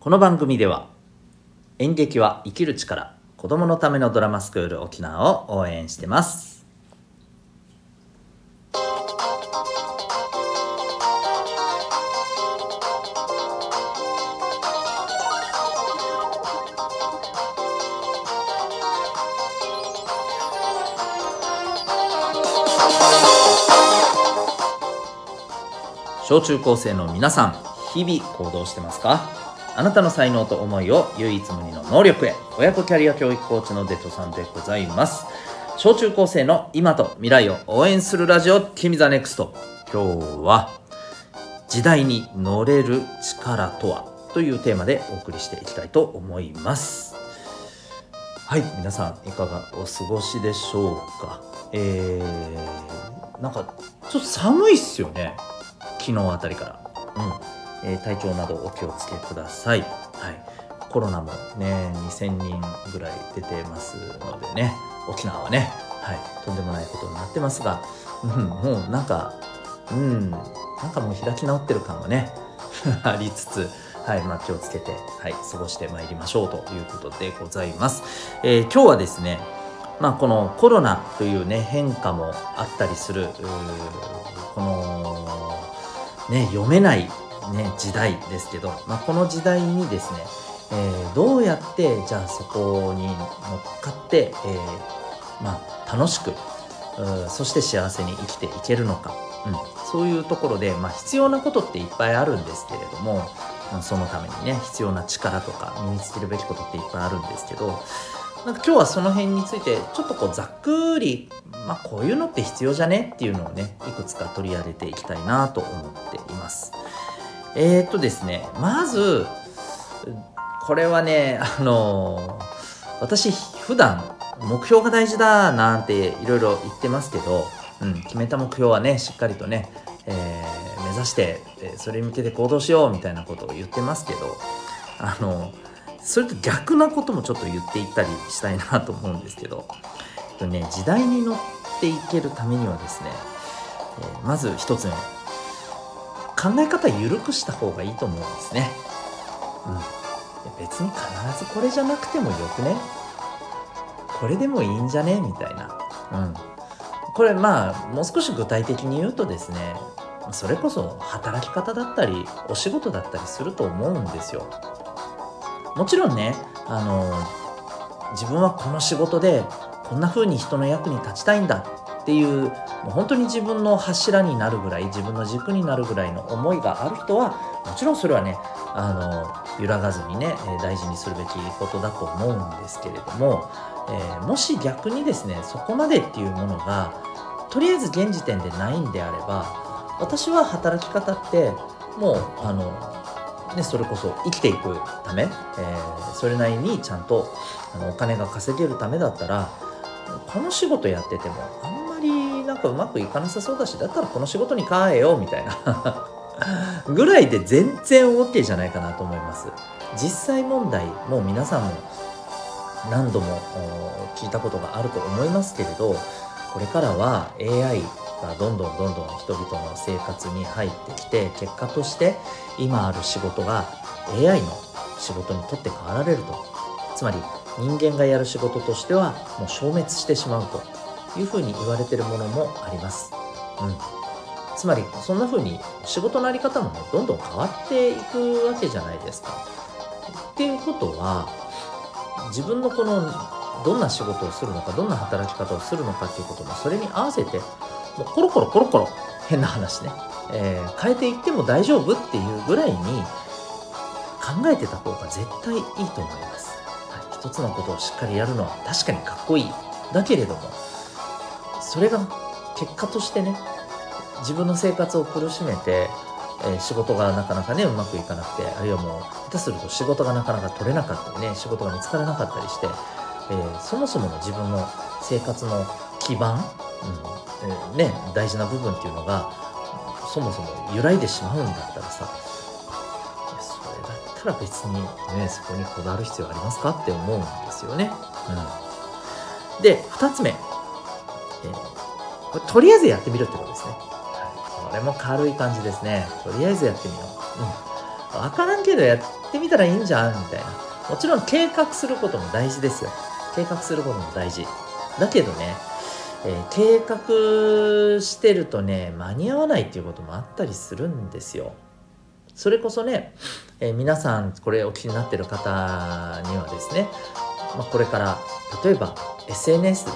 この番組では演劇は生きる力子供のためのドラマスクール沖縄を応援してます。小中高生の皆さん日々行動してますか？あなたの才能と思いを唯一無二の能力へ。親子キャリア教育コーチのデトさんでございます。小中高生の今と未来を応援するラジオ君ザネクスト。今日は時代に乗れる力とはというテーマでお送りしていきたいと思います。はい皆さんいかがお過ごしでしょうか。えー、なんかちょっと寒いっすよね。昨日あたりから。うん、えー、体調などお気をつけください。はい。コロナもね2000人ぐらい出てますのでね沖縄はねはい。とんでもないことになってますが、うん、もうなんかうんなんかもう開き直ってる感はね ありつつはいまあ、気をつけて、はい、過ごしてまいりましょうということでございます。えー、今日はですね、まあ、このコロナというね変化もあったりするこのね読めない、ね、時代ですけど、まあ、この時代にですね、えー、どうやってじゃあそこに乗っかって、えー、まあ、楽しくそして幸せに生きていけるのか、うん、そういうところで、まあ、必要なことっていっぱいあるんですけれどもそのためにね必要な力とか身につけるべきことっていっぱいあるんですけどなんか今日はその辺についてちょっとこうざっくり、まあ、こういうのって必要じゃねっていうのをねいくつか取り上げていきたいなと思っています。えー、っとですねまずこれはねあの私普段目標が大事だなんていろいろ言ってますけど、うん、決めた目標はねしっかりとね、えー、目指してそれに向けて行動しようみたいなことを言ってますけどあのそれと逆なこともちょっと言っていったりしたいなと思うんですけど、えっとね、時代に乗っていけるためにはですね、えー、まず一つ目考え方緩くした方がいいと思うんですね、うん、別に必ずこれじゃなくてもよくね？これでもいいんじゃね？みたいな、うん、これまあもう少し具体的に言うとですねそれこそ働き方だったりお仕事だったりすると思うんですよ。もちろんねあの自分はこの仕事でこんな風に人の役に立ちたいんだっていうもう本当に自分の柱になるぐらい自分の軸になるぐらいの思いがある人はもちろんそれはねあの揺らがずにね大事にするべきことだと思うんですけれども、えー、もし逆にですねそこまでっていうものがとりあえず現時点でないんであれば私は働き方ってもうあのね、それこそ生きていくため、えー、それなりにちゃんとあのお金が稼げるためだったらこの仕事やっててもあんまなんかうまくいかなさそうだしだったらこの仕事に変えようみたいな。ぐらいで全然 OK じゃないかなと思います。実際問題もう皆さんも何度も聞いたことがあると思いますけれどこれからは AI がどんどんどんどん人々の生活に入ってきて結果として今ある仕事が AI の仕事にとって変わられると。つまり人間がやる仕事としてはもう消滅してしまうと。いうふうに言われてるものもあります。うん。つまりそんな風に仕事の在り方もねどんどん変わっていくわけじゃないですか。っていうことは自分のこのどんな仕事をするのかどんな働き方をするのかっていうこともそれに合わせてもうコロコロコロコロ変な話ね、えー、変えていっても大丈夫っていうぐらいに考えてた方が絶対いいと思います、はい、一つのことをしっかりやるのは確かにかっこいい。だけれどもそれが結果としてね自分の生活を苦しめて、えー、仕事がなかなかねうまくいかなくてあるいはもう下手すると仕事がなかなか取れなかったりね仕事が見つからなかったりして、えー、そもそもの自分の生活の基盤、うんえー、ね、大事な部分っていうのがそもそも揺らいでしまうんだったらさそれだったら別にねそこにこだわる必要ありますかって思うんですよね。うん、で2つ目、えー、これとりあえずやってみるってことですね。はい、これも軽い感じですね。とりあえずやってみよう。うん分からんけどやってみたらいいんじゃんみたいなもちろん計画することも大事ですよ計画することも大事だけどね、えー、計画してるとね間に合わないっていうこともあったりするんですよそれこそね、えー、皆さんこれお気になってる方にはですね、まあ、これから例えば SNS で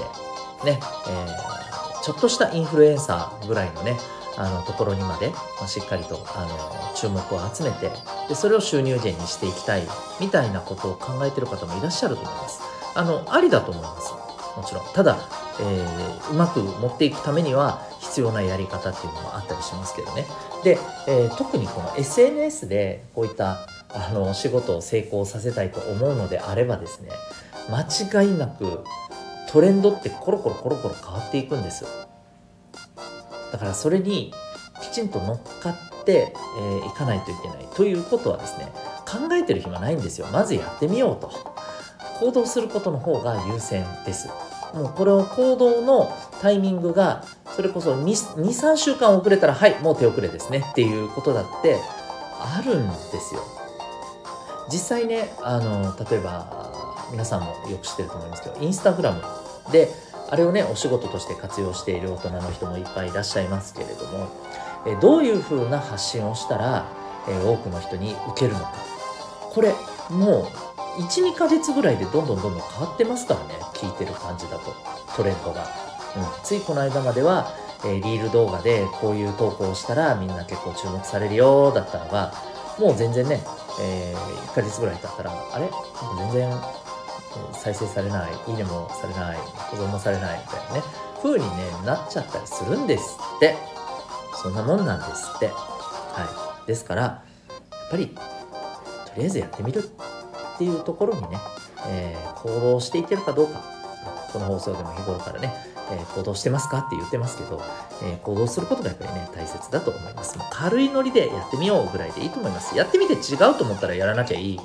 ね、えー、ちょっとしたインフルエンサーぐらいのねあのところにまで、ま、しっかりとあの注目を集めてでそれを収入源にしていきたいみたいなことを考えてる方もいらっしゃると思います。あのありだと思います。もちろん。ただ、えー、うまく持っていくためには必要なやり方っていうのもあったりしますけどね。で、えー、特にこの SNS でこういったあの仕事を成功させたいと思うのであればですね間違いなくトレンドってコロコロコロコロ変わっていくんですだからそれにきちんと乗っかってい、えー、かないといけない。ということはですね考えてる暇ないんですよ。まずやってみようと。行動することの方が優先です。もうこれを行動のタイミングがそれこそ23週間遅れたらはいもう手遅れですね。っていうことだってあるんですよ。実際ねあの例えば皆さんもよく知ってると思いますけどインスタグラム。であれをねお仕事として活用している大人の人もいっぱいいらっしゃいますけれどもえどういうふうな発信をしたら、え多くの人に受けるのか。これもう12ヶ月ぐらいでどんどんどんどん変わってますからね聞いてる感じだと。トレンドが、うん、ついこの間までは、え、リール動画でこういう投稿をしたらみんな結構注目されるよだったのがもう全然ね、えー、1ヶ月ぐらい経ったらあれ？全然再生されないいいねもされない保存もされないみたいなね。風に、ね、なっちゃったりするんですって。そんなもんなんですって。はい。ですからやっぱりとりあえずやってみるっていうところにね、えー、行動していけるかどうか。この放送でも日頃からね、えー、行動してますかって言ってますけど、えー、行動することがやっぱりね大切だと思います。もう軽いノリでやってみようぐらいでいいと思います。やってみて違うと思ったらやらなきゃいい。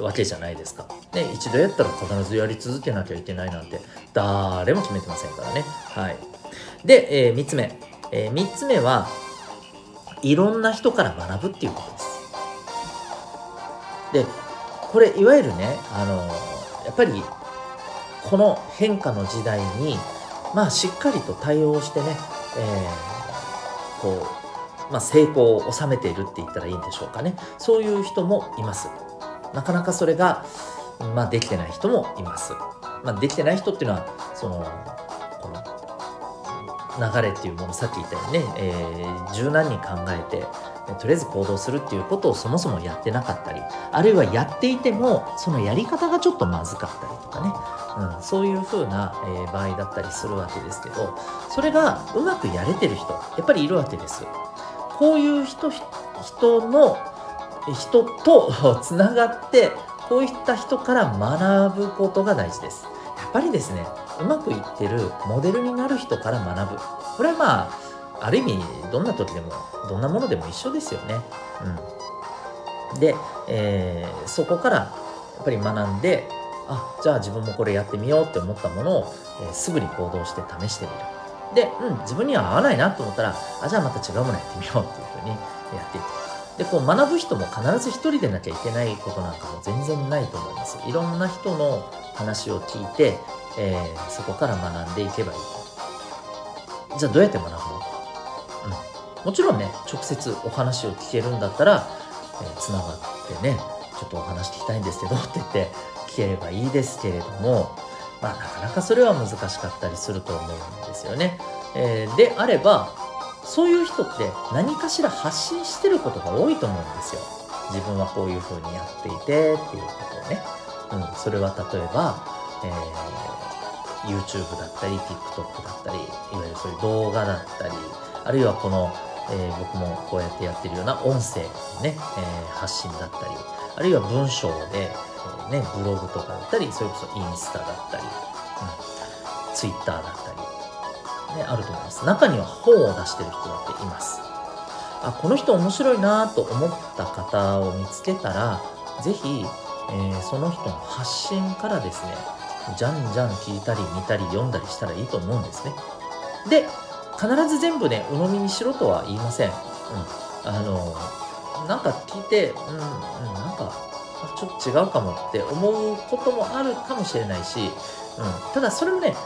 わけじゃないですか。ね、一度やったら必ずやり続けなきゃいけないなんて誰も決めてませんからね。はい。で、えー、3つ目。えー、3つ目はいろんな人から学ぶっていうことです。で、これいわゆるね、あのやっぱりこの変化の時代にまあしっかりと対応してね、えー、こう、まあ、成功を収めているって言ったらいいんでしょうかねそういう人もいますなかなかそれが、まあ、できてない人もいます、まあ、できてない人っていうのはそのこの流れっていうものさっき言ったようにね、えー、柔軟に考えてとりあえず行動するっていうことをそもそもやってなかったりあるいはやっていてもそのやり方がちょっとまずかったりとかね、うん、そういう風な、えー、場合だったりするわけですけどそれがうまくやれてる人やっぱりいるわけです。こういう人人の人と つながってこういった人から学ぶことが大事ですやっぱりですねうまくいってるモデルになる人から学ぶこれはまあある意味どんな時でもどんなものでも一緒ですよね。うん、で、えー、そこからやっぱり学んであじゃあ自分もこれやってみようって思ったものを、えー、すぐに行動して試してみる。で、うん、自分には合わないなと思ったらあじゃあまた違うものやってみようっていうふうにやっていく。でこう学ぶ人も必ず一人でなきゃいけないことなんかも全然ないと思います。いろんな人の話を聞いて、えー、そこから学んでいけばいい。じゃあどうやって学ぶ？のうんもちろんね直接お話を聞けるんだったらつな、えー、がってねちょっとお話聞きたいんですけどって言って聞ければいいですけれどもまあなかなかそれは難しかったりすると思うんですよね。えー、であればそういう人って何かしら発信してることが多いと思うんですよ。自分はこういうふうにやっていてっていうことをね。うん、それは例えば、えー、YouTube だったり TikTok だったりいわゆるそういう動画だったりあるいはこのえー、僕もこうやってやってるような音声のね、えー、発信だったり、あるいは文章で、えー、ね、ブログとかだったり、それこそインスタだったり、うん、ツイッターだったり、ね、あると思います。中には本を出してる人だっています。あ、この人面白いなと思った方を見つけたら、ぜひ、えー、その人の発信からですね、じゃんじゃん聞いたり見たり読んだりしたらいいと思うんですね。で、必ず全部ね鵜呑みにしろとは言いません、うん、あのなんか聞いて、うん、うん、なんかちょっと違うかもって思うこともあるかもしれないし、うん、ただそれもね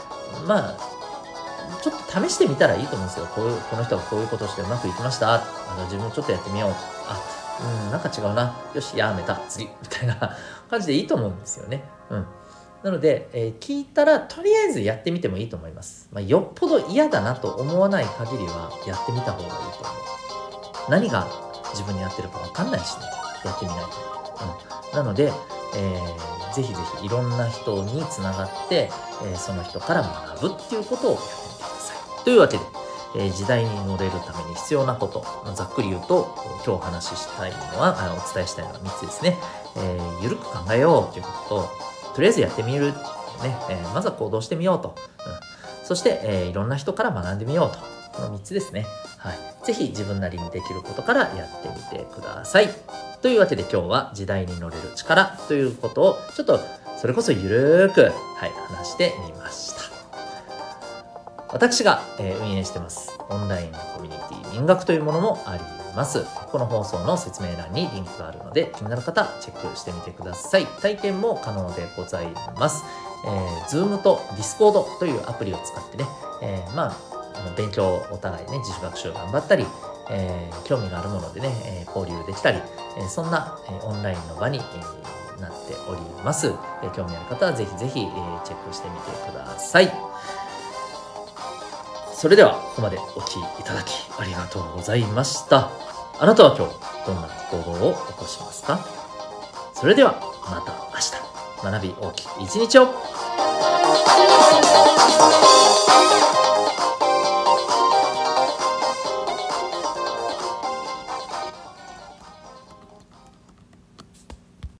まあちょっと試してみたらいいと思うんですよ。こういうこの人がこういうことしてうまくいきました。あの自分もちょっとやってみよう。あ、うん、なんか違うな。よし、やめた。次。みたいな 感じでいいと思うんですよね。うん。なので、えー、聞いたらとりあえずやってみてもいいと思います。まあ、よっぽど嫌だなと思わない限りはやってみた方がいいと思う。何が自分に合ってるかわかんないしね。やってみないと。うん、なので、えー、ぜひぜひいろんな人につながって、え、その人から学ぶっていうことをやってみてください。というわけで、え、時代に乗れるために必要なこと、ざっくり言うと、今日お話ししたいのは、あお伝えしたいのは3つですね。えー、ゆるく考えようということと、とりあえずやってみる。ね、えー、まずは行動してみようと。うん、そして、えー、いろんな人から学んでみようと。この3つですね。はい。ぜひ自分なりにできることからやってみてください。というわけで今日は時代に乗れる力ということをちょっとそれこそゆるーく、はい、話してみました。私が、え、運営してます。オンラインのコミュニティ、民学というものもあります。この放送の説明欄にリンクがあるので、気になる方、チェックしてみてください。体験も可能でございます。えー、Zoom と Discord というアプリを使ってね、えー、まあ、勉強をお互いね、自主学習を頑張ったり、えー、興味があるものでね、え交流できたり、えそんな、えオンラインの場に、えなっております。え興味ある方はぜひぜひ、えチェックしてみてください。それではここまでお聴きいただきありがとうございました。あなたは今日どんな行動を起こしますか？それではまた明日学び大きい一日を